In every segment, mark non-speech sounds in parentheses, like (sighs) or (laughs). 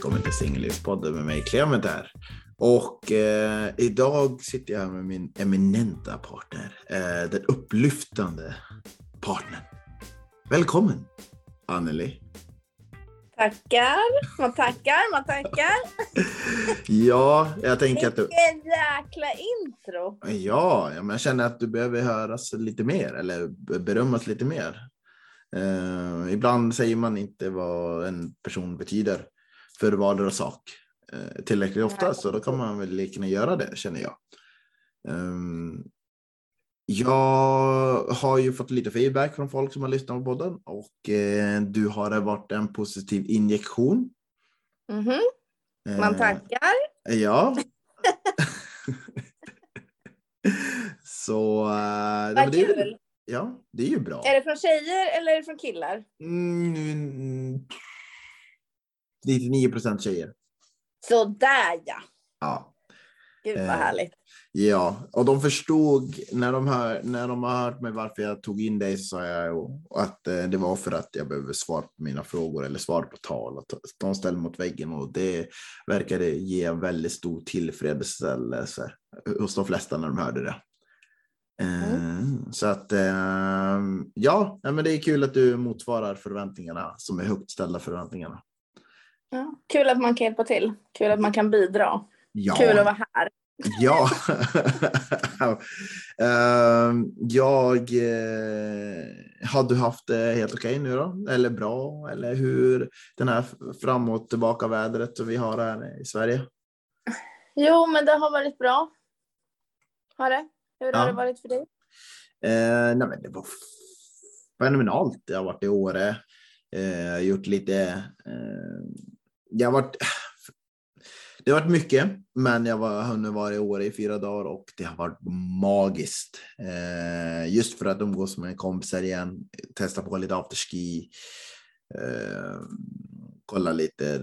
välkommen till Singellivspodden med mig Clement här. Och eh, idag sitter jag här med min eminenta partner, eh, den upplyftande partnern. Välkommen Anneli. Tackar, man tackar, man tackar. (laughs) ja, jag tänker att du... Vilken jäkla intro! Ja, men jag känner att du behöver höras lite mer eller berömmas lite mer. Eh, ibland säger man inte vad en person betyder för vardera sak eh, tillräckligt ofta, så då kan man väl lika göra det känner jag. Um, jag har ju fått lite feedback från folk som har lyssnat på podden och eh, du har varit en positiv injektion. Mm -hmm. Man tackar. (laughs) Eh, ja. så... Vad kul. Ja, det är ju bra. Är det från tjejer eller är det från killar? Mm, 99 procent tjejer. Sådär ja. Ja. Gud vad eh, härligt. Ja, och de förstod när de, hör, när de har hört mig varför jag tog in dig så sa jag att eh, det var för att jag behöver svar på mina frågor eller svar på tal. Och de ställde mot väggen och det verkade ge en väldigt stor tillfredsställelse hos de flesta när de hörde det. Mm. Eh, så att ja, men det är kul att du motsvarar förväntningarna som är högt ställda förväntningarna. Ja, kul att man kan hjälpa till. Kul att man kan bidra. Ja. Kul att vara här. Ja. uh, (laughs) (laughs) jag uh, hade haft det helt okej okay nu då? Eller bra? Eller hur den här fram och tillbaka vädret som vi har här i Sverige? Jo, men det har varit bra. Har det? Hur ja. har det varit för dig? Uh, nej, men det var fenomenalt. Jag har varit i Åre. Uh, gjort lite jag varit, (sighs) det har varit mycket, men jag har hunnit vara i Åre i fyra dagar och det har varit magiskt. Eh, just för att umgås med kompisar igen, testa på lite afterski, eh, kolla lite. Eh,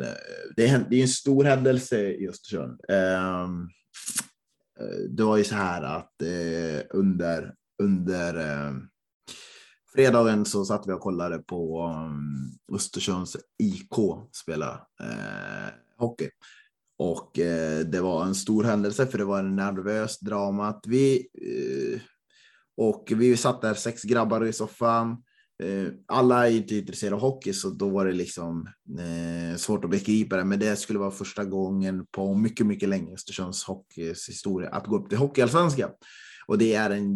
det är, det är en stor händelse i Östersund. Ehm, eh, det var ju så här att eh, under, under eh, fredagen så satt vi och kollade på um, Östersunds IK spela eh, hockey. Och eh, det var en stor händelse för det var en nervös drama. Vi, eh, och vi satt där sex grabbar i soffan. Eh, alla är inte intresserade av hockey så då var det liksom eh, svårt att begripa det. Men det skulle vara första gången på mycket, mycket länge Östersunds hockeys historia att gå upp till hockeyallsvenskan. Och det är en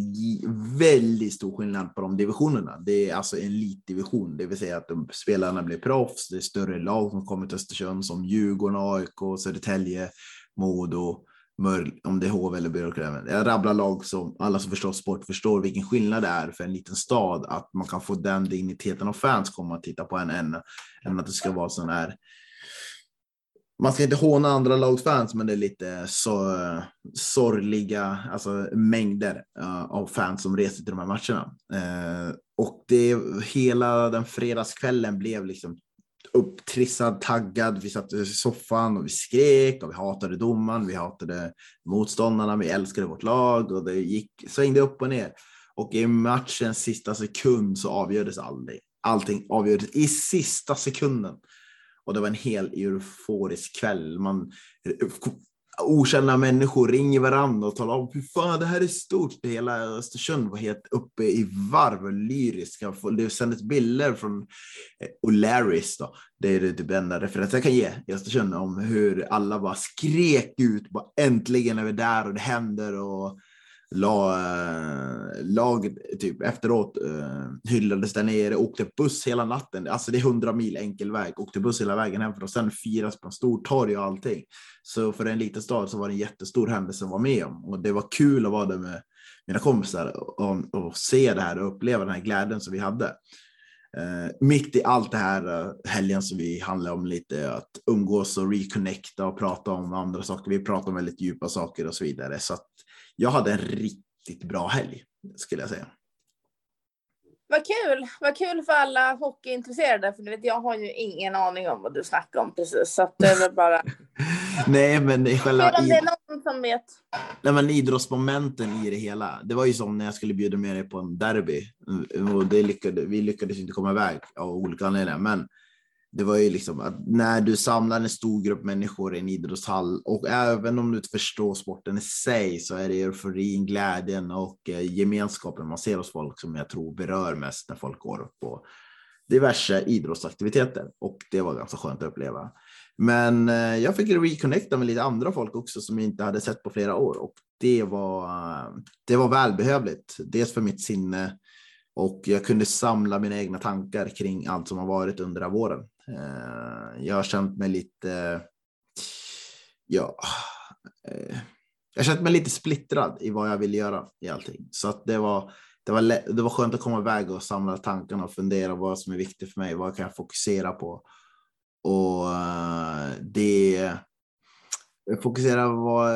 väldigt stor skillnad på de divisionerna. Det är alltså en elitdivision, det vill säga att de spelarna blir proffs. Det är större lag som kommer till Östersund som Djurgården, AIK, Södertälje, Modo, Mör, om det är HV eller Björklöven. Jag rabblar lag som alla som förstår sport förstår vilken skillnad det är för en liten stad att man kan få den digniteten av fans komma och titta på en än, än att det ska vara sån här man ska inte håna andra lagsfans, men det är lite så sorgliga alltså, mängder uh, av fans som reser till de här matcherna. Uh, och det, hela den fredagskvällen blev liksom upptrissad, taggad. Vi satt i soffan och vi skrek och vi hatade domaren, vi hatade motståndarna, vi älskade vårt lag och det gick, svängde upp och ner. Och i matchens sista sekund så avgjordes allting. Allting avgjordes i sista sekunden. Och det var en hel euforisk kväll. Man, eh, okända människor ringer varandra och talar om hur fan det här är stort. Hela Östersund var helt uppe i varv och lyriska. Det sändes bilder från eh, O'Larrys då. Det är typ enda referens jag kan ge i Östersund om hur alla bara skrek ut. Bara, Äntligen är vi där och det händer. Och la, eh, lag typ efteråt uh, hyllades där nere, åkte buss hela natten. Alltså det är 100 mil enkel väg, åkte buss hela vägen hem för att sen firas på en stor torg och allting. Så för en liten stad så var det en jättestor händelse att vara med om och det var kul att vara där med mina kompisar och, och se det här och uppleva den här glädjen som vi hade. Uh, mitt i allt det här uh, helgen som vi handlar om lite att umgås och reconnecta och prata om andra saker. Vi pratar om väldigt djupa saker och så vidare. Så att jag hade en riktigt bra helg skulle jag säga. Vad kul! Vad kul för alla hockeyintresserade, för du vet, jag har ju ingen aning om vad du snackar om precis, så det är väl bara... (laughs) Nej, men är själva... om det är någon som vet. Nej, men idrottsmomenten i det hela. Det var ju som när jag skulle bjuda med dig på en derby och det lyckade, vi lyckades inte komma iväg av olika anledningar, men det var ju liksom att när du samlar en stor grupp människor i en idrottshall och även om du inte förstår sporten i sig så är det euforin, glädjen och eh, gemenskapen man ser hos folk som jag tror berör mest när folk går på diverse idrottsaktiviteter och det var ganska skönt att uppleva. Men eh, jag fick reconnecta med lite andra folk också som jag inte hade sett på flera år och det var, eh, det var välbehövligt. Dels för mitt sinne och jag kunde samla mina egna tankar kring allt som har varit under den här våren. Eh, jag har känt mig lite, ja, eh, jag har känt mig lite splittrad i vad jag vill göra i allting. Så att det var, det var, det var skönt att komma iväg och samla tankarna och fundera vad som är viktigt för mig. Vad kan jag fokusera på? Och uh, det fokusera vad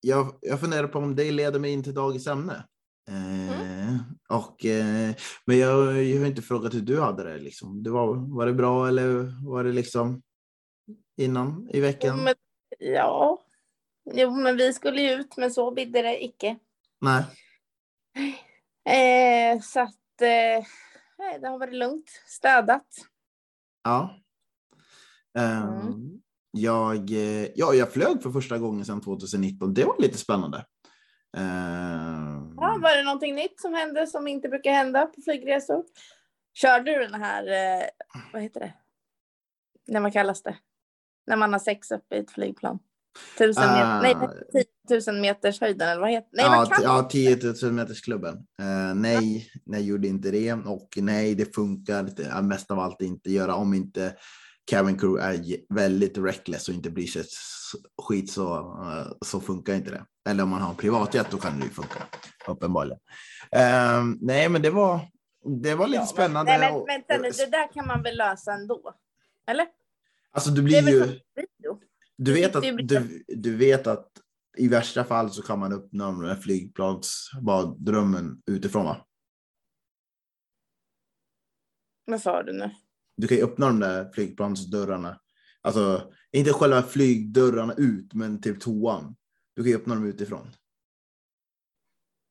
jag, jag funderar på om det leder mig in till dagens ämne. Mm. Och, eh, men jag, jag har inte frågat hur du hade det. Liksom. det var, var det bra eller var det liksom innan i veckan? Jo, men, ja, jo, men vi skulle ju ut, men så bidde det icke. Nej. Eh, så att eh, det har varit lugnt, städat. Ja. Mm. Um, jag, eh, ja, jag flög för första gången sedan 2019. Det var lite spännande. Ja, var det någonting nytt som hände som inte brukar hända på flygresor? Körde du den här, eh, vad heter det? När man kallas det? När man har sex uppe i ett flygplan. Tusen uh, nej, 10 000 meters höjden eller vad heter nej, ja, ja, 10 000 meters klubben. Uh, nej, nej, gjorde inte det och nej, det funkar det, mest av allt inte göra om inte cabin crew är väldigt reckless och inte bryr sig skit så, uh, så funkar inte det. Eller om man har en privatjet då kan det ju funka uppenbarligen. Uh, nej, men det var, det var lite ja, spännande. Nej, men vänta nu, det där kan man väl lösa ändå? Eller? Alltså du blir ju... Du vet, att, du, du vet att i värsta fall så kan man öppna flygplansbaddrömmen utifrån va? Vad sa du nu? Du kan ju öppna de där flygplansdörrarna. Alltså inte själva flygdörrarna ut, men typ toan. Du kan ju öppna dem utifrån.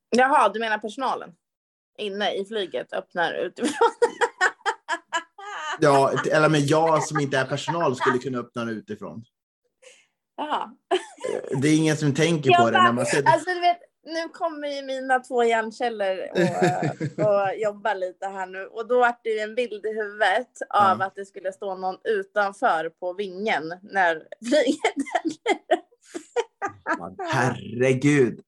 Jaha, du menar personalen? Inne i flyget öppnar utifrån? (laughs) ja, eller men jag som inte är personal skulle kunna öppna den utifrån. Jaha. Det är ingen som tänker jag på bara, det när man ser Alltså, du vet, nu kommer ju mina två hjärnceller och, (laughs) och jobba lite här nu och då vart det ju en bild i huvudet av ja. att det skulle stå någon utanför på vingen när (laughs) flyget Herregud. (laughs)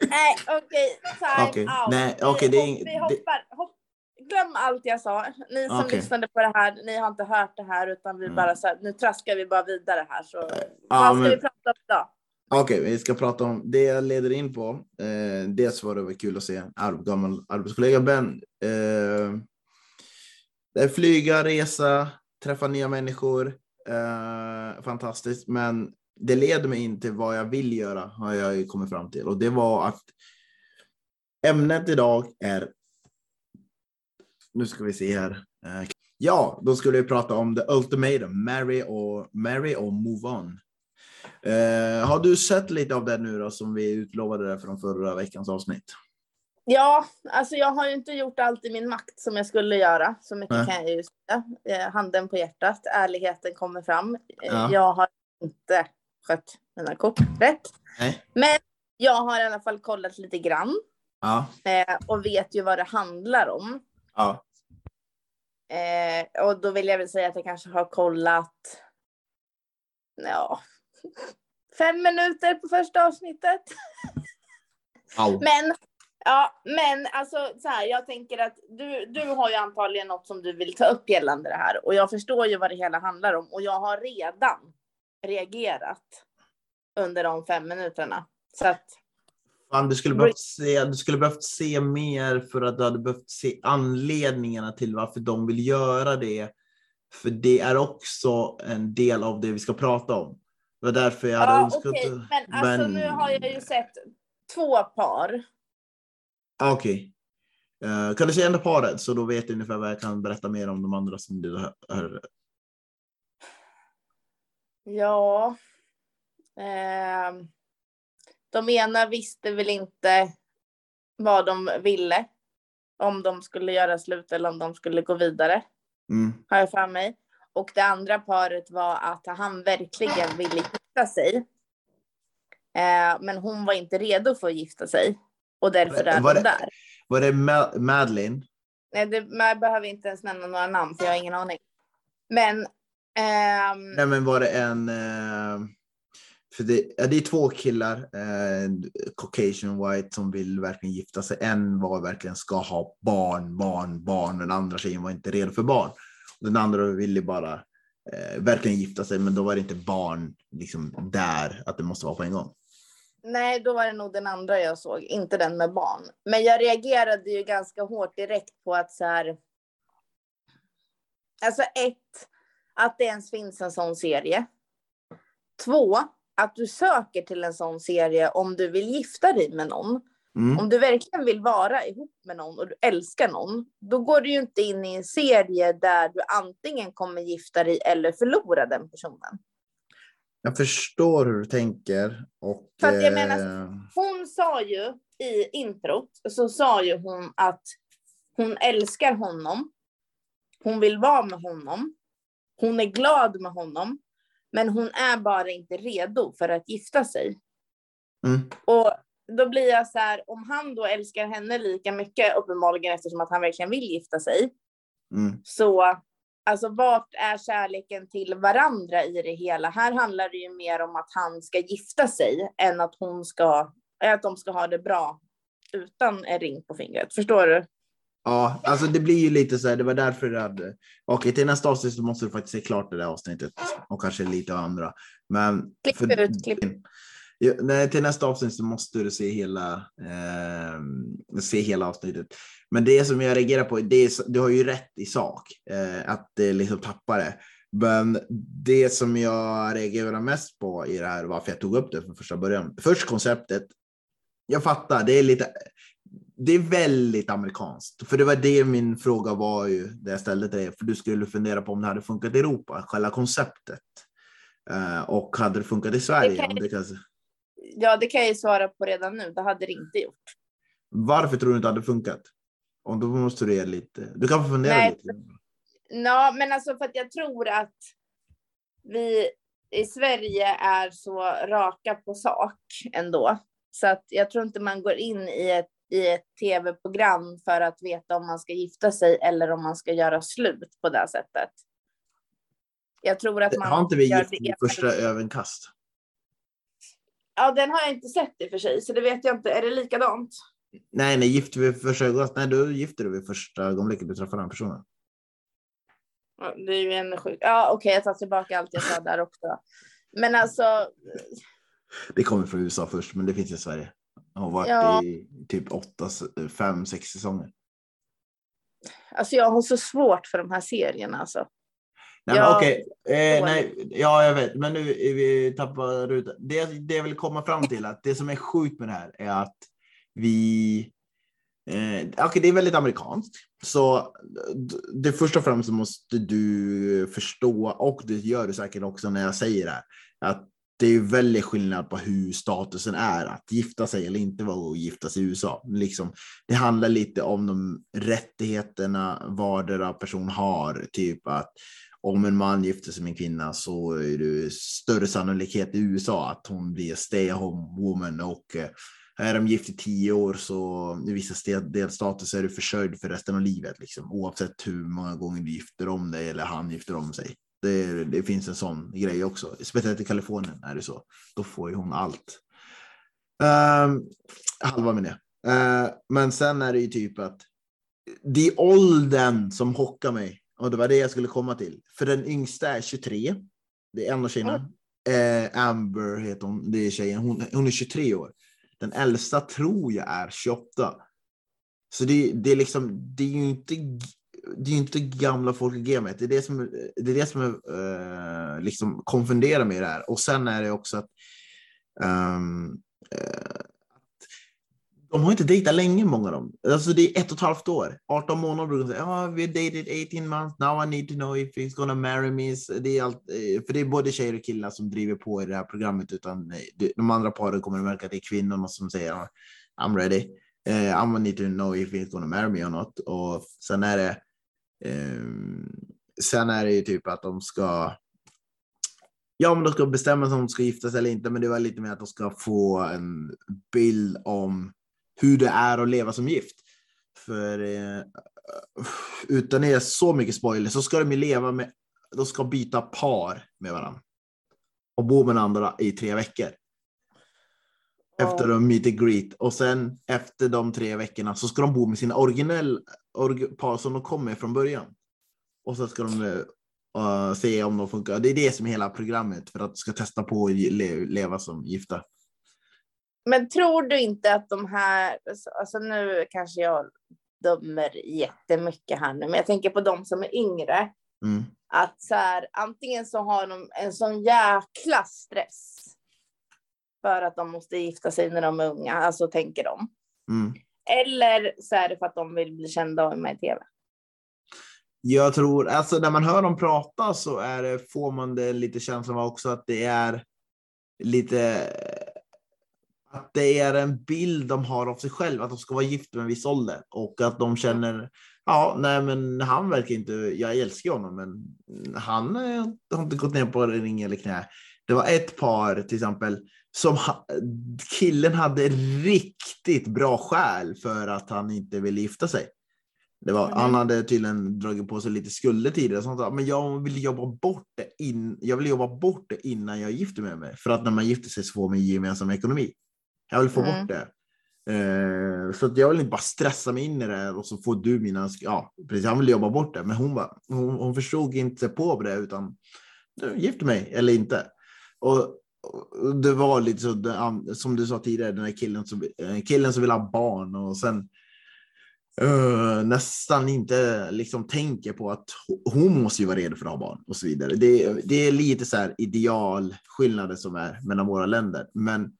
Nej, okej. Okay, time okay. out. Nej, okay, vi, det är, vi hoppar. Hopp, glöm allt jag sa. Ni som lyssnade på det här, ni har inte hört det här utan vi mm. bara så här, nu traskar vi bara vidare här. Så, ja, vad ska men... vi prata om idag? Okej, okay, vi ska prata om det jag leder in på. Eh, dels var det kul att se en gammal arbetskollega Ben. Eh, det är flyga, resa, träffa nya människor. Eh, fantastiskt, men det leder mig in till vad jag vill göra har jag kommit fram till och det var att ämnet idag är. Nu ska vi se här. Eh, ja, då skulle vi prata om the ultimatum, marry och marry och move on. Eh, har du sett lite av det nu då som vi utlovade där från förra veckans avsnitt? Ja, alltså jag har ju inte gjort allt i min makt som jag skulle göra. Så mycket Nej. kan jag ju säga. Eh, handen på hjärtat, ärligheten kommer fram. Eh, ja. Jag har inte skött mina kort rätt. Nej. Men jag har i alla fall kollat lite grann. Ja. Och vet ju vad det handlar om. Ja. Och då vill jag väl säga att jag kanske har kollat ja, fem minuter på första avsnittet. Men, ja, men alltså så här, jag tänker att du, du har ju antagligen något som du vill ta upp gällande det här och jag förstår ju vad det hela handlar om och jag har redan reagerat under de fem minuterna. Så att, Fan, du, skulle behövt se, du skulle behövt se mer för att du hade behövt se anledningarna till varför de vill göra det. För det är också en del av det vi ska prata om. Det var därför jag hade ja, önskat... Okay. Men, alltså, men nu har jag ju sett två par. Ah, okej. Okay. Uh, eh, kan du säga ändå paret så då vet du ungefär vad jag kan berätta mer om de andra som du hör. Ja. Uh, de ena visste väl inte vad de ville. om de skulle göra slut eller om de skulle gå vidare. Mm. Har jag för mig. Och det andra paret var att han verkligen ville gifta sig. Eh, men hon var inte redo för att gifta sig. Och därför är det, där. Var det Ma Madeline? Nej, det, man behöver inte ens nämna några namn för jag har ingen aning. Men... Ehm... Nej, men var det en... Eh, för det, ja, det är två killar, eh, Caucasian White, som vill verkligen gifta sig. En var verkligen ska ha barn, barn, barn. Den andra tjejen var inte redo för barn. Den andra ville bara eh, verkligen gifta sig, men då var det inte barn liksom där, att det måste vara på en gång. Nej, då var det nog den andra jag såg, inte den med barn. Men jag reagerade ju ganska hårt direkt på att så här. Alltså ett, att det ens finns en sån serie. Två, att du söker till en sån serie om du vill gifta dig med någon. Mm. Om du verkligen vill vara ihop med någon och du älskar någon, då går du ju inte in i en serie där du antingen kommer gifta dig eller förlora den personen. Jag förstår hur du tänker. Och, För jag menar, eh, hon sa ju i introt, så sa ju hon att hon älskar honom. Hon vill vara med honom. Hon är glad med honom. Men hon är bara inte redo för att gifta sig. Mm. Och då blir jag så här, om han då älskar henne lika mycket, uppenbarligen eftersom att han verkligen vill gifta sig. Mm. Så alltså vart är kärleken till varandra i det hela? Här handlar det ju mer om att han ska gifta sig än att hon ska, att de ska ha det bra utan en ring på fingret. Förstår du? Ja, alltså det blir ju lite så här, det var därför det hade... Okej, till nästa avsnitt så måste du faktiskt se klart det där avsnittet och kanske lite andra. Men... Klipp ut, klipp. Nej, till nästa avsnitt så måste du se hela, eh, se hela avsnittet. Men det som jag reagerar på, det är, du har ju rätt i sak, eh, att det liksom tappar det. Men det som jag reagerar mest på i det här, varför jag tog upp det från första början. Först konceptet. Jag fattar, det är lite, det är väldigt amerikanskt. För det var det min fråga var ju, det jag ställde till dig. För du skulle fundera på om det hade funkat i Europa, själva konceptet. Uh, och hade det funkat i Sverige? Det kan, det kanske... Ja, det kan jag ju svara på redan nu. Det hade det inte gjort. Varför tror du inte det hade funkat? Och då måste du ge lite. Du kan få fundera Nej, lite. Ja, men alltså för att jag tror att vi i Sverige är så raka på sak ändå. Så att jag tror inte man går in i ett, i ett tv-program för att veta om man ska gifta sig eller om man ska göra slut på det sättet. Jag tror att man... Har inte vi gift i första ögonkast? Ja, den har jag inte sett i och för sig, så det vet jag inte. Är det likadant? Nej, nej, gifter vi första ögonkast? Nej, då gifter du vid första ögonblicket du träffar den personen. Det är ju en sjuk... Ja, okej, okay, jag tar tillbaka allt jag sa där också. Men alltså. Det kommer från USA först, men det finns i Sverige. Jag har varit ja. i typ åtta, fem, sex säsonger. Alltså jag har så svårt för de här serierna alltså. Nej, jag... okej. Eh, nej, ja, jag vet, men nu vi tappar rutan. Det, det jag vill komma fram till att det som är sjukt med det här är att vi Eh, Okej, okay, det är väldigt amerikanskt. Så det första och främst måste du förstå, och det gör du säkert också när jag säger det här, att det är väldigt skillnad på hur statusen är att gifta sig eller inte vara att gifta sig i USA. Liksom, det handlar lite om de rättigheterna vardera person har, typ att om en man gifter sig med en kvinna så är det större sannolikhet i USA att hon blir stay home woman och eh, är de gift i tio år så i vissa delstater så är du försörjd för resten av livet, liksom, oavsett hur många gånger du gifter om dig eller han gifter om sig. Det, det finns en sån grej också. Speciellt i Kalifornien är det så. Då får ju hon allt. Um, halva med det. Uh, men sen är det ju typ att det är åldern som hockar mig. Och det var det jag skulle komma till. För den yngsta är 23. Det är en av tjejerna. Uh, Amber heter hon. Det är tjejen. Hon, hon är 23 år. Den äldsta tror jag är 28. Så det, det är liksom, det är ju inte, det är inte gamla folk i gamet. Det är det som, det är det som uh, liksom konfunderar mig i det här. Och sen är det också att um, uh, de har inte dejtat länge, många av dem. Alltså det är ett och ett halvt år. 18 månader brukar säga, oh, vi har dated 18 months, now I need to know if he's gonna marry me. Det är allt, eh, för det är både tjejer och killar som driver på i det här programmet, utan eh, de andra paren kommer att märka att det är kvinnorna som säger, ah, I'm ready. Eh, uh, I need to know if he's gonna marry me or not. Och sen är det um, sen är det ju typ att de ska Ja, men de ska bestämma sig om de ska gifta sig eller inte, men det var lite mer att de ska få en bild om hur det är att leva som gift. För eh, utan det är så mycket spoiler så ska de leva med, de ska byta par med varandra. Och bo med andra i tre veckor. Efter de meet and greet. Och sen efter de tre veckorna så ska de bo med sina originell org, par som de kom med från början. Och så ska de uh, se om de funkar. Det är det som är hela programmet för att de ska testa på att le leva som gifta. Men tror du inte att de här, alltså nu kanske jag dömer jättemycket här nu, men jag tänker på de som är yngre. Mm. Att så här, antingen så har de en sån jäkla stress för att de måste gifta sig när de är unga, alltså tänker de. Mm. Eller så är det för att de vill bli kända och med i tv. Jag tror, alltså när man hör dem prata så är det, får man det lite känslan av också att det är lite att det är en bild de har av sig själva, att de ska vara gifta med en viss ålder och att de känner, ja, nej, men han verkar inte, jag älskar honom, men han eh, har inte gått ner på ring eller knä. Det var ett par till exempel som ha, killen hade riktigt bra skäl för att han inte ville gifta sig. Det var, mm. Han hade tydligen dragit på sig lite skulder tidigare. Så han sa, men jag vill jobba bort det in, jag vill jobba bort det innan jag gifter med mig. För att när man gifter sig så får man gemensam ekonomi. Jag vill få mm. bort det. Eh, så jag vill inte bara stressa mig in i det och så får du mina... Ja, precis, han vill jobba bort det. Men hon, bara, hon, hon förstod inte på det utan gift mig eller inte. Och, och det var lite så, som du sa tidigare, den här killen som, eh, killen som vill ha barn och sen uh, nästan inte liksom tänker på att hon måste ju vara redo för att ha barn och så vidare. Det, det är lite så här idealskillnader som är mellan våra länder. Men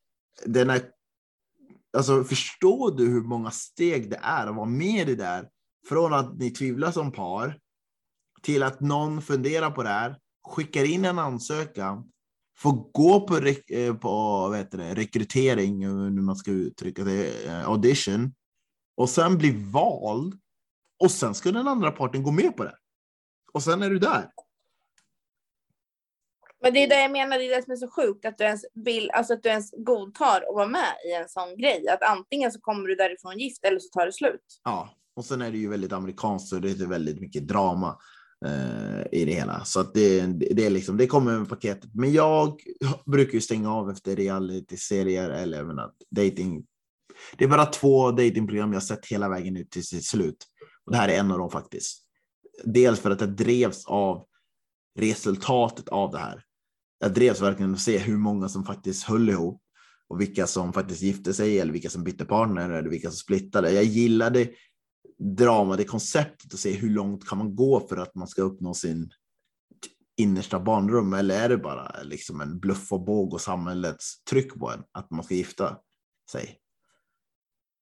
den här Alltså förstår du hur många steg det är att vara med i det där? Från att ni tvivlar som par till att någon funderar på det här, skickar in en ansökan, får gå på, eh, på vet det, rekrytering, hur man ska uttrycka det, eh, audition, och sen bli vald. Och sen ska den andra parten gå med på det. Och sen är du där. Men det är det jag menar, det är det som är så sjukt, att du ens vill, alltså att du ens godtar att vara med i en sån grej. Att antingen så kommer du därifrån gift eller så tar det slut. Ja, och sen är det ju väldigt amerikanskt och det är väldigt mycket drama eh, i det hela. Så att det, det, är liksom, det kommer med paketet. Men jag brukar ju stänga av efter reality-serier eller jag menar, dating. Det är bara två datingprogram jag sett hela vägen ut till sitt slut. Och det här är en av dem faktiskt. Dels för att det drevs av resultatet av det här jag drevs verkligen att se hur många som faktiskt höll ihop och vilka som faktiskt gifte sig eller vilka som bytte partner eller vilka som splittade. Jag gillade drama, det konceptet att se hur långt kan man gå för att man ska uppnå sin innersta barnrum eller är det bara liksom en bluff och båg och samhällets tryck på en att man ska gifta sig?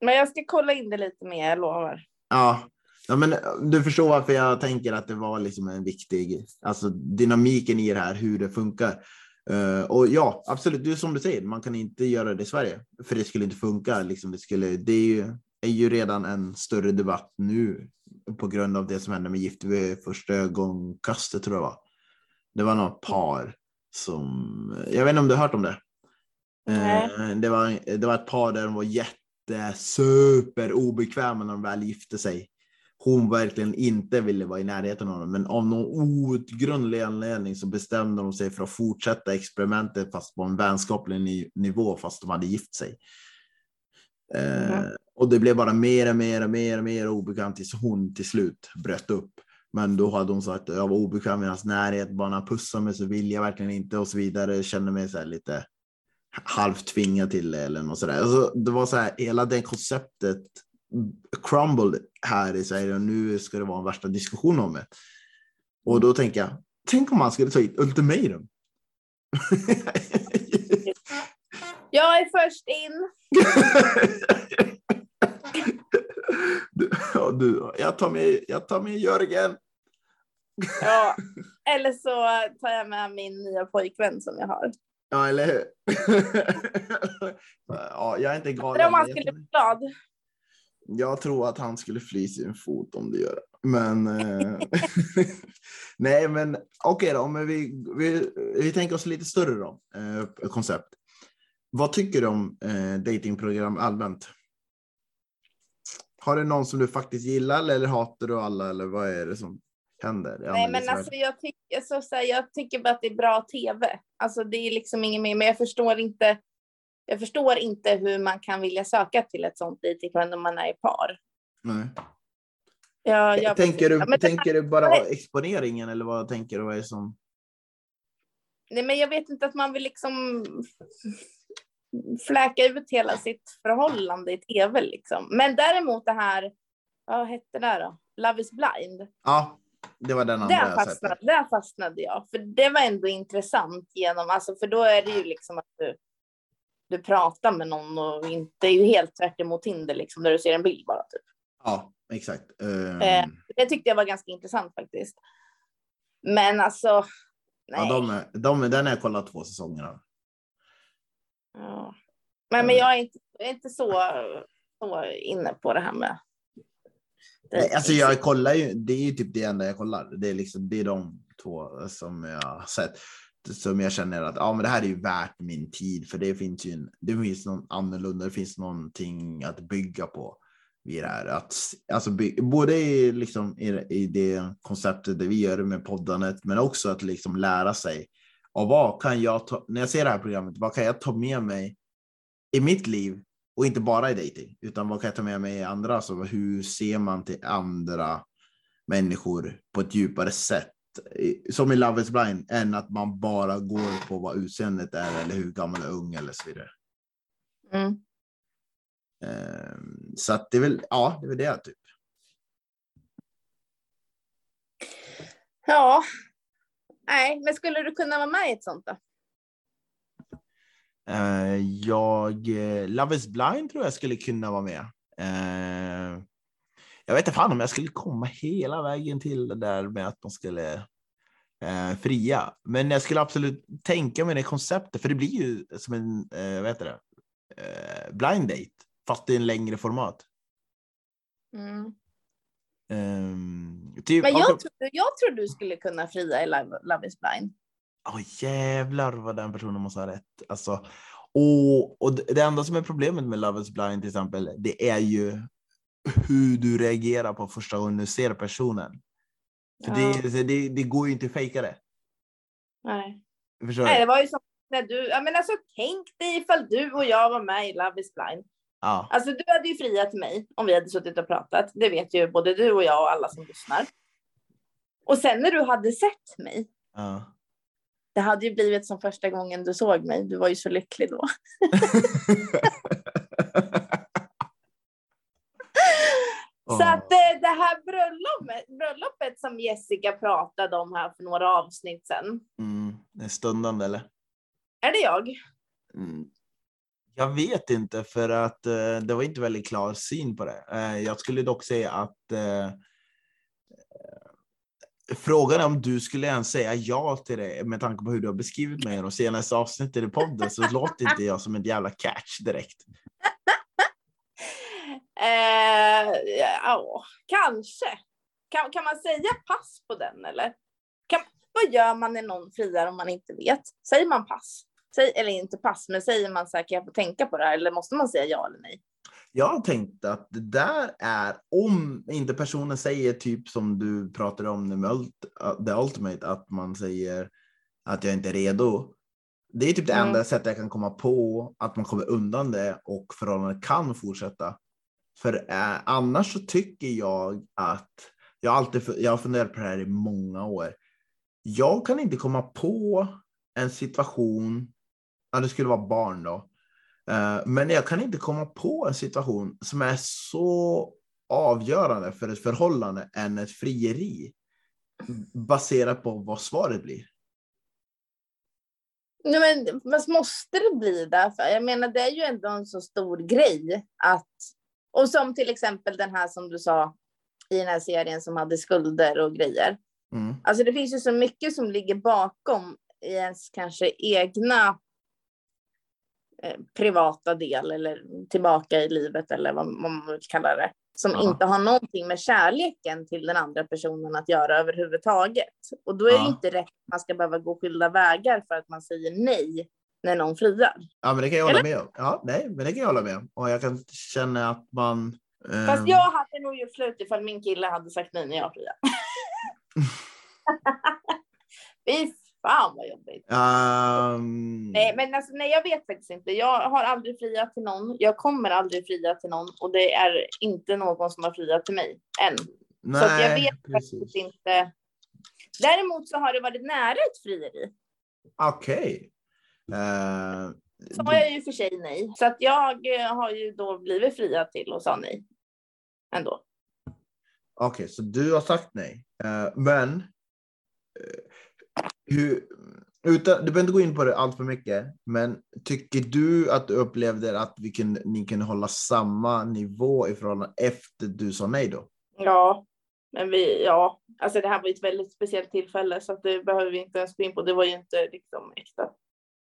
Men jag ska kolla in det lite mer, jag lovar. Ja, Ja, men du förstår varför jag tänker att det var liksom en viktig, alltså dynamiken i det här, hur det funkar. Uh, och ja, absolut, det är som du säger, man kan inte göra det i Sverige, för det skulle inte funka. Liksom, det, skulle, det är, ju, är ju redan en större debatt nu på grund av det som hände med Gift vid första ögonkastet, tror jag var. Det var något par som, jag vet inte om du har hört om det? Uh, det, var, det var ett par där de var jättesuper obekväma när de väl gifte sig hon verkligen inte ville vara i närheten av honom. Men av någon outgrundlig anledning så bestämde de sig för att fortsätta experimentet fast på en vänskaplig nivå fast de hade gift sig. Mm. Eh, och det blev bara mer och mer och mer och mer obekvämt tills hon till slut bröt upp. Men då hade hon sagt att jag var obekväm i hans närhet, bara när han pussade mig så vill jag verkligen inte och så vidare. kände mig så lite halvt tvingad till det eller något sådär. Alltså, det var så här, hela det konceptet crumbled här i Sverige och nu ska det vara en värsta diskussion om det. Och då tänker jag, tänk om man skulle ta hit ultimatum. jag är först in. du, (laughs) ja, du, jag, tar med, jag tar med Jörgen. ja, eller så tar jag med min nya pojkvän som jag har. Ja, eller hur? (laughs) ja, jag är inte galen. Om man skulle bli glad. Jag tror att han skulle fly sin fot om det gör det. Men eh, (laughs) nej, men okej okay då, men vi, vi, vi tänker oss lite större då, eh, koncept. Vad tycker du om eh, datingprogram allmänt? Har du någon som du faktiskt gillar eller hatar du alla eller vad är det som händer? Nej, men alltså jag tycker, så, så här, jag tycker bara att det är bra tv. Alltså det är liksom inget mer, men jag förstår inte. Jag förstår inte hur man kan vilja söka till ett sånt dejtingprogram när man är i par. Nej. Ja, jag tänker du, ja, tänker du bara exponeringen eller vad tänker du? Är som... Nej, men jag vet inte att man vill liksom fläka ut hela sitt förhållande i tv liksom. Men däremot det här, vad hette det då? Love is blind. Ja, det var den andra där fastnade, där fastnade jag, för det var ändå intressant genom, alltså för då är det ju liksom att du, du pratar med någon och inte är ju helt tvärt emot Tinder liksom, där du ser en bild bara typ. Ja, exakt. Um... Det tyckte jag var ganska intressant faktiskt. Men alltså, nej. Ja, de, de, den har jag kollat två säsonger av. Ja. Men, men jag är inte, jag är inte så, så inne på det här med Nej, alltså jag kollar ju, det är ju typ det enda jag kollar. Det är, liksom, det är de två som jag har sett. Som jag känner att ja, men det här är ju värt min tid. För det finns ju en, det finns någon annorlunda, det finns någonting att bygga på. Vid det här. Att, alltså, by, både i, liksom, i, i det konceptet det vi gör med poddandet, men också att liksom lära sig. Och vad kan jag ta, när jag ser det här programmet, vad kan jag ta med mig i mitt liv och inte bara i dating, utan vad kan jag ta med mig i andra? Alltså, hur ser man till andra människor på ett djupare sätt? Som i Love is blind, än att man bara går på vad utseendet är eller hur gammal är ung eller så vidare. Mm. Um, så att det är väl, ja, det är väl det typ. Ja, nej, men skulle du kunna vara med i ett sånt då? Uh, jag, uh, Love is blind tror jag skulle kunna vara med. Jag vet inte fan om jag skulle komma hela vägen till det där med att man skulle fria. Men jag skulle absolut tänka mig det konceptet, för det blir ju som en, uh, vad heter det, blind date, fast i en längre format. Mm. Um, typ, Men jag, tror, jag tror du skulle kunna fria i Love, Love is blind. Oh, jävlar vad den personen måste ha rätt. Alltså, och, och det enda som är problemet med Love is blind till exempel, det är ju hur du reagerar på första gången du ser personen. För ja. det, det, det, går ju inte att fejka det. Nej. Nej, det var ju som när du, ja men alltså tänk dig ifall du och jag var med i Love is blind. Ja. Alltså du hade ju friat mig om vi hade suttit och pratat. Det vet ju både du och jag och alla som lyssnar. Och sen när du hade sett mig. Ja. Det hade ju blivit som första gången du såg mig. Du var ju så lycklig då. (laughs) (laughs) Så att eh, det här bröllopet, bröllopet som Jessica pratade om här för några avsnitt sedan. Mm, det är stundande eller? Är det jag? Mm. Jag vet inte för att uh, det var inte väldigt klar syn på det. Uh, jag skulle dock säga att uh, Frågan är om du skulle ens säga ja till det med tanke på hur du har beskrivit mig de senaste avsnittet i podden så låter inte jag som en jävla catch direkt. (laughs) eh, ja, kanske. Kan, kan man säga pass på den eller? Kan, vad gör man när någon friar om man inte vet? Säger man pass? Säg, eller inte pass, men säger man så här, kan jag få tänka på det här? Eller måste man säga ja eller nej? Jag har tänkt att det där är, om inte personen säger typ som du pratade om med The Ultimate, att man säger att jag inte är redo. Det är typ det mm. enda sättet jag kan komma på att man kommer undan det och förhållandet kan fortsätta. För eh, annars så tycker jag att, jag har alltid jag har funderat på det här i många år. Jag kan inte komma på en situation, ja det skulle vara barn då, Eh, men jag kan inte komma på en situation som är så avgörande för ett förhållande än ett frieri baserat på vad svaret blir. Nej, men måste det bli det? För jag menar, det är ju ändå en så stor grej att och som till exempel den här som du sa i den här serien som hade skulder och grejer. Mm. Alltså det finns ju så mycket som ligger bakom i ens kanske egna eh, privata del eller tillbaka i livet eller vad, vad man vill kalla det. Som ja. inte har någonting med kärleken till den andra personen att göra överhuvudtaget. Och då är ja. det inte rätt att man ska behöva gå skilda vägar för att man säger nej när någon friar. Ja, men det kan jag hålla med om. Ja, nej, men det kan jag hålla med om. Och jag kan känna att man... Eh... Fast jag hade nog gjort slut ifall min kille hade sagt nej när jag friade. (laughs) Fy fan vad jobbigt. Um... Nej, men alltså, nej, jag vet faktiskt inte. Jag har aldrig friat till någon. Jag kommer aldrig fria till någon och det är inte någon som har friat till mig än. Nej, så jag vet precis. faktiskt inte. Däremot så har det varit nära ett frieri. Okej. Okay. Så har jag ju för sig nej. Så att jag eh, har ju då blivit fria till och sa nej. Ändå. Okej, okay, så du har sagt nej. Uh, men uh, hur, utan, du behöver inte gå in på det allt för mycket, men tycker du att du upplevde att vi kunde, ni kunde hålla samma nivå i förhållande efter du sa nej då? Ja, men vi, ja, alltså det här var ett väldigt speciellt tillfälle så att det behöver vi inte ens gå in på. Det var ju inte liksom äkta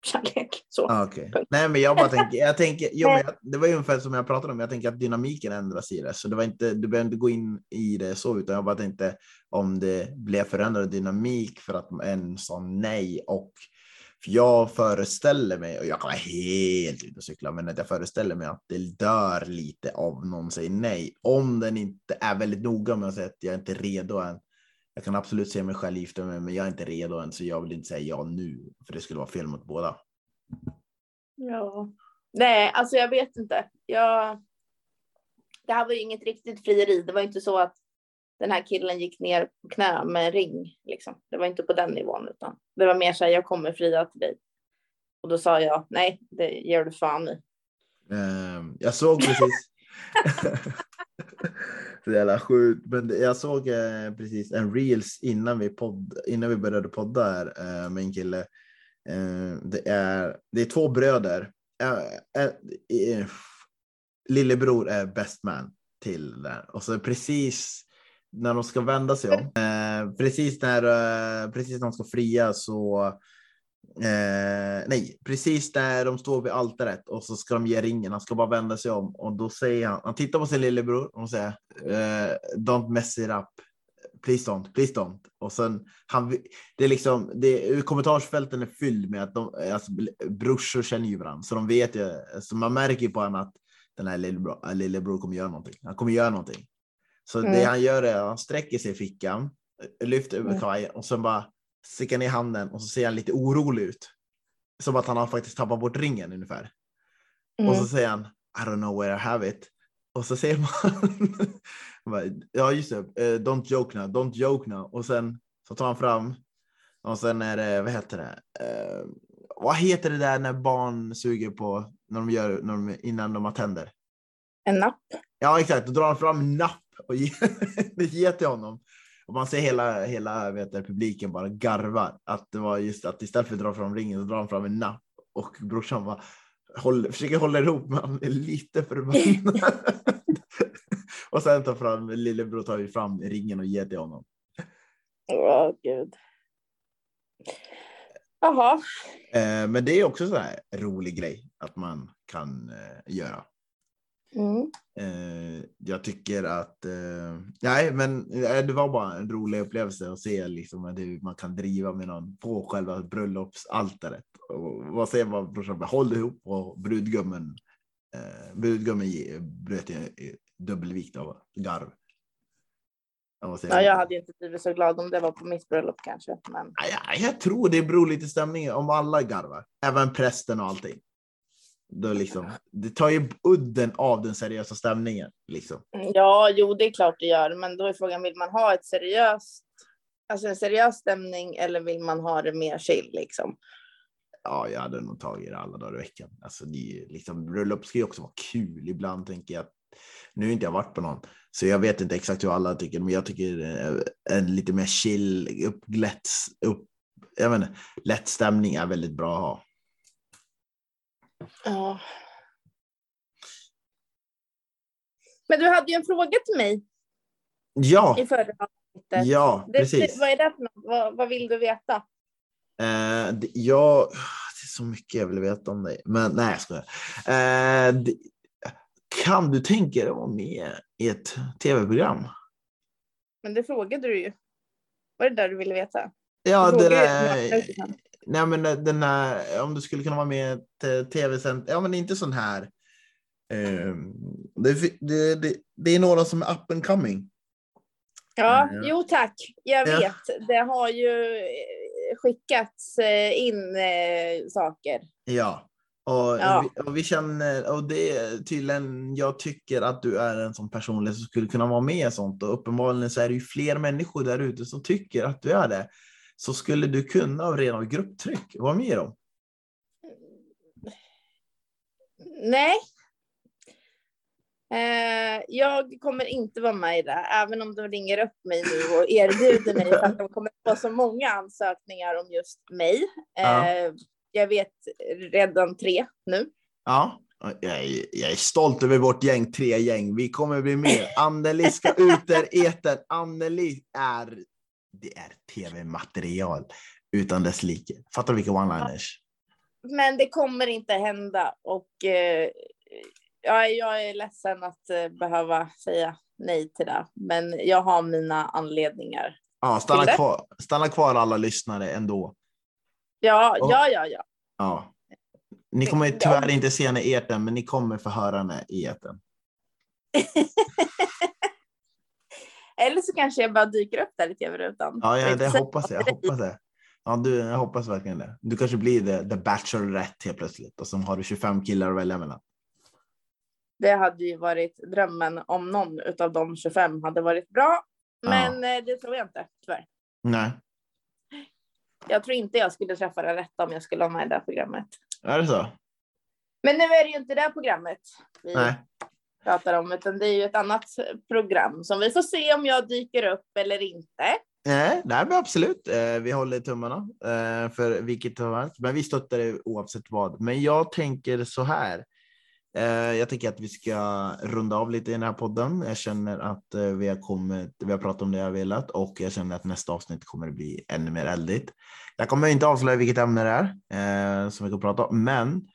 kärlek. Så. Ah, okay. Nej, men jag bara tänker, jag tänker jo, men jag, det var ju ungefär som jag pratade om, jag tänker att dynamiken ändras i det, så det var inte, du behöver inte gå in i det så, utan jag bara tänkte om det blev förändrad dynamik för att en sa nej och för jag föreställer mig, och jag kan vara helt ute och cykla, men att jag föreställer mig att det dör lite av någon säger nej. Om den inte är väldigt noga med att säga att jag är inte redo än jag kan absolut se mig själv gifta mig, men jag är inte redo än, så jag vill inte säga ja nu, för det skulle vara fel mot båda. Ja, nej, alltså jag vet inte. Jag... Det här var ju inget riktigt frieri. Det var inte så att den här killen gick ner på knä med en ring. Liksom. Det var inte på den nivån, utan det var mer så här, jag kommer fria till dig. Och då sa jag, nej, det ger du fan i. Um, jag såg precis. (laughs) så jävla sjukt. Men jag såg eh, precis en reels innan vi, podd, innan vi började podda här eh, med en kille. Eh, det, är, det är två bröder. Eh, eh, lillebror är best man till den. Och så precis när de ska vända sig om, eh, precis när eh, precis när de ska fria så Eh, nej, precis där de står vid altaret och så ska de ge ringen. Han ska bara vända sig om och då säger han, han tittar på sin lillebror och säger eh, don't mess it up. Please don't, please don't. Och sen han, det är liksom, det, kommentarsfälten är fylld med att de, alltså, brorsor känner ju varandra, så de vet ju, så man märker ju på honom att den här lillebror, lillebror kommer göra någonting. Han kommer göra någonting. Så mm. det han gör är att han sträcker sig i fickan, lyfter över mm. kavajen och sen bara sticker ner handen och så ser han lite orolig ut. Som att han har faktiskt tappat bort ringen ungefär. Mm. Och så säger han I don't know where I have it. Och så säger (laughs) man ja just det, uh, don't joke now, don't joke now. Och sen så tar han fram och sen är det, vad heter det? Uh, vad heter det där när barn suger på när de gör när de, innan de har tänder? En napp. Ja exakt, då drar han fram en napp och ger, (laughs) ger till honom. Och man ser hela, hela vet du, publiken bara garvar. Att det var just att istället för att dra fram ringen så drar han fram en napp och brorsan bara håller, försöker hålla ihop men han är lite förbannad. (laughs) och sen tar fram lillebror tar ju fram ringen och ger till honom. Åh oh, gud. Jaha. Eh, men det är också så här rolig grej att man kan eh, göra. Mm. Eh, jag tycker att, eh, nej men eh, det var bara en rolig upplevelse att se liksom hur man kan driva med någon på själva bröllopsaltaret. Och vad säger man brorsan, håll ihop och brudgummen, eh, brudgummen bröt i dubbelvikt av garv. Ja, jag hade inte blivit så glad om det var på mitt bröllop kanske. Men... Ja, jag tror det beror lite stämningen om alla garvar, även prästen och allting. Då liksom, det tar ju udden av den seriösa stämningen. Liksom. Ja, jo, det är klart det gör, men då är frågan, vill man ha ett seriöst, alltså en seriös stämning eller vill man ha det mer chill liksom? Ja, jag hade nog tagit det alla dagar i veckan. Alltså, det liksom, bröllop ska ju också vara kul. Ibland tänker jag nu har inte jag varit på någon, så jag vet inte exakt hur alla tycker, men jag tycker en lite mer chill, uppglätt, upp, jag vet inte, lätt stämning är väldigt bra att ha. Ja. Men du hade ju en fråga till mig. Ja. I förra avsnittet. Ja, precis. Det, vad är det för något? Vad, vad vill du veta? Eh, jag, så mycket jag vill veta om dig. Men nej, jag skojar. Eh, kan du tänka dig att vara med i ett tv-program? Men det frågade du ju. Var det där du ville veta? Ja, det där, nej, men den här, om du skulle kunna vara med i eh, tv-sänt, ja men inte sån här. Eh, det, det, det, det, är några som är up and coming. Ja, eh. jo tack. Jag vet. Ja. Det har ju eh, skickats in eh, saker. Ja. Och, ja. vi, och vi känner, och det är tydligen, jag tycker att du är en sån personlighet som skulle kunna vara med i sånt och uppenbarligen så är det ju fler människor där ute som tycker att du är det. Så skulle du kunna av rena grupptryck vara med i dem? Nej. Eh, jag kommer inte vara med i det, även om de ringer upp mig nu och erbjuder mig för att de kommer få så många ansökningar om just mig. Eh, ja jag vet redan tre nu. Ja, jag är, jag är, stolt över vårt gäng, tre gäng. Vi kommer bli mer. Anneli ska ut där etern. Anneli är, det är tv-material utan dess like. Fattar du vilka one-liners? Men det kommer inte hända och eh, ja, jag är ledsen att eh, behöva säga nej till det. Men jag har mina anledningar. Ja, stanna, kvar, stanna kvar alla lyssnare ändå. Ja, och, ja, ja, ja. ja. Ni kommer tyvärr inte se henne i etern, men ni kommer få höra henne i etern. (laughs) Eller så kanske jag bara dyker upp där i tv-rutan. Ja, ja det hoppas jag. Jag hoppas det. Ja, du, jag hoppas verkligen det. Du kanske blir the, the Bachelorette helt plötsligt och så har du 25 killar att välja mellan. Det hade ju varit drömmen om någon av de 25 hade varit bra. Men ja. Eh, det tror jag inte, tyvärr. Nej, jag tror inte jag skulle träffa den rätta om jag skulle vara med i det här programmet. Är det så? Men nu är det ju inte det här programmet vi Nej pratar om, utan det är ju ett annat program som vi får se om jag dyker upp eller inte. Nej, nej men absolut. Eh, vi håller tummarna eh, för vilket har varit, men vi stöttar det oavsett vad. Men jag tänker så här. Eh, jag tänker att vi ska runda av lite i den här podden. Jag känner att vi har kommit, vi har pratat om det jag velat och jag känner att nästa avsnitt kommer att bli ännu mer eldigt. Jag kommer inte avslöja vilket ämne det är som vi kommer prata om, men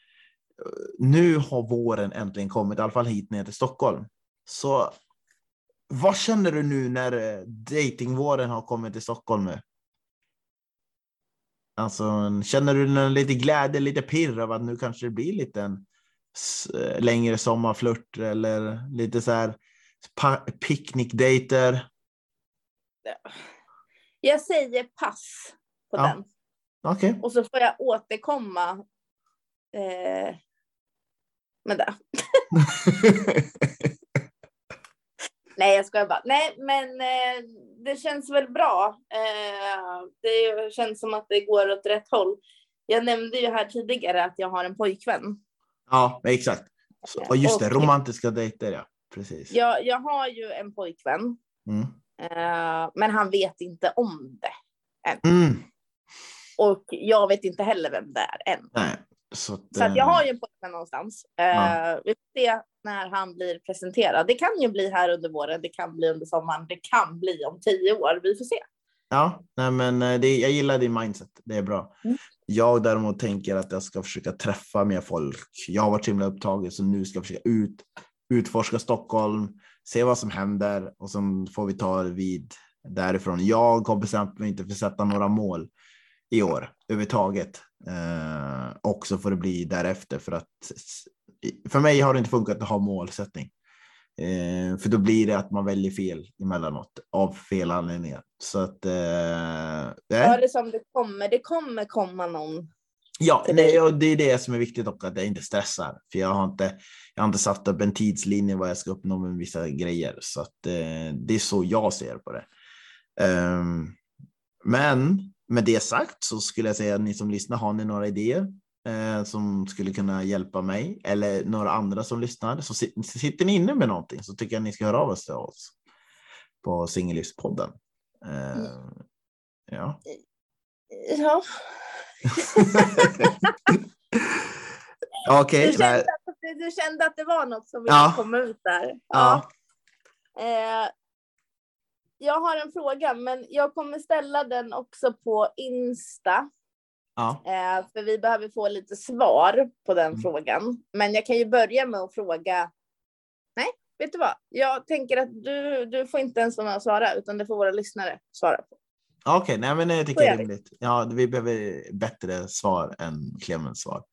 nu har våren äntligen kommit, i alla fall hit ner till Stockholm. Så vad känner du nu när datingvåren har kommit till Stockholm nu? Alltså, känner du lite glädje, lite pirr av att nu kanske det blir lite en Eh, längre sommarflört eller lite så här picknickdejter? Jag säger pass på ja. den. Okay. Och så får jag återkomma eh, med det. (laughs) Nej, jag skojar bara. Nej, men eh, det känns väl bra. Eh, det känns som att det går åt rätt håll. Jag nämnde ju här tidigare att jag har en pojkvän. Ja, exakt. Så, och just det, romantiska dejter, ja. Precis. Jag, jag har ju en pojkvän, mm. uh, men han vet inte om det än. Mm. Och jag vet inte heller vem det är än. Nej, så, att, så att jag har ju en pojkvän någonstans. Uh, ja. Vi får se när han blir presenterad. Det kan ju bli här under våren, det kan bli under sommaren, det kan bli om tio år. Vi får se. Ja, nej men eh, det, jag gillar din mindset. Det är bra. Mm. Jag däremot tänker att jag ska försöka träffa mer folk. Jag har varit så himla upptagen så nu ska jag försöka ut, utforska Stockholm, se vad som händer och så får vi ta det vid därifrån. Jag har bestämt mig inte för att sätta några mål i år överhuvudtaget. Eh, och så får det bli därefter för att för mig har det inte funkat att ha målsättning. Eh, för då blir det att man väljer fel emellanåt av fel anledningar. Så att. Eh, ja, det som det kommer. Det kommer komma någon. Ja, det, och det är det som är viktigt också, att jag inte stressar. För jag har inte, jag har inte satt upp en tidslinje vad jag ska uppnå med vissa grejer. Så att, eh, det är så jag ser på det. Um, men med det sagt så skulle jag säga att ni som lyssnar, har ni några idéer eh, som skulle kunna hjälpa mig eller några andra som lyssnar. Så sitter ni inne med någonting så tycker jag ni ska höra av oss till oss på Singellivspodden. Eh, ja. Ja. (laughs) Okej. Okay, du, kände att, du kände att det var något som ville ja. komma ut där? Ja. ja. Eh, jag har en fråga, men jag kommer ställa den också på Insta. Ja. Eh, för vi behöver få lite svar på den mm. frågan. Men jag kan ju börja med att fråga. Nej, vet du vad? Jag tänker att du, du får inte ens svara, utan det får våra lyssnare svara på. Okej, okay, nej men jag tycker det är rimligt. Ja, vi behöver bättre svar än Clemens svar.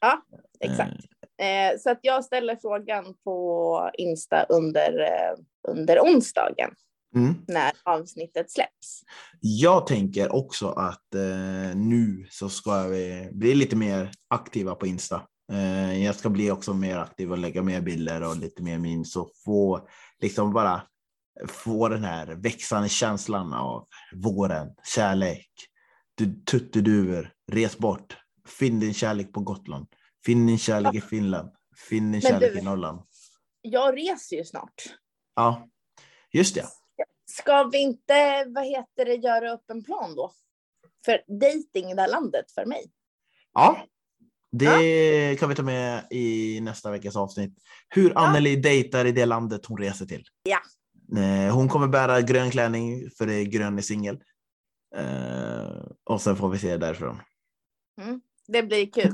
Ja, exakt. Eh, så att jag ställer frågan på Insta under, eh, under onsdagen. Mm. när avsnittet släpps. Jag tänker också att eh, nu så ska vi bli lite mer aktiva på Insta. Eh, jag ska bli också mer aktiv och lägga mer bilder och lite mer memes och få liksom bara få den här växande känslan av våren, kärlek, du tutteduvor, res bort, finn din kärlek på Gotland, finn din kärlek i Finland, finn din kärlek du, i Norrland. Jag reser ju snart. Ja, just det. Ska vi inte, vad heter det, göra upp en plan då? För dating i det här landet för mig. Ja, det ja. kan vi ta med i nästa veckas avsnitt. Hur ja. Anneli dejtar i det landet hon reser till. Ja. Eh, hon kommer bära grön klänning för det är grön i singel. Eh, och sen får vi se därifrån. Mm, det blir kul.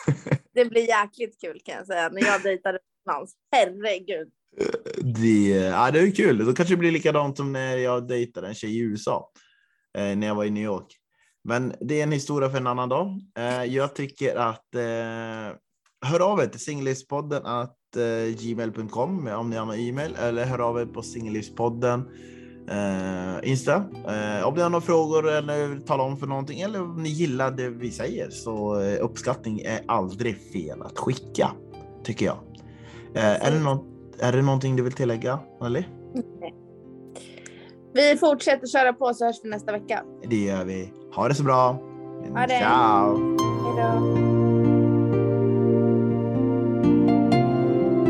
(laughs) det blir jäkligt kul kan jag säga när jag dejtar utomlands. Herregud. Det, ja, det är kul. Då kanske det blir likadant som när jag dejtade en tjej i USA. Eh, när jag var i New York. Men det är en historia för en annan dag. Eh, jag tycker att eh, hör av er till singellivspodden att eh, gmail.com om ni har någon e-mail eller hör av er på singellivspodden eh, Insta. Eh, om ni har några frågor eller vill tala om för någonting eller om ni gillar det vi säger så eh, uppskattning är aldrig fel att skicka tycker jag. Eh, är, det något, är det någonting du vill tillägga, Nelly? Nej. Vi fortsätter köra på så hörs vi nästa vecka. Det gör vi. Ha det så bra. Ha det. Ciao. Hej då.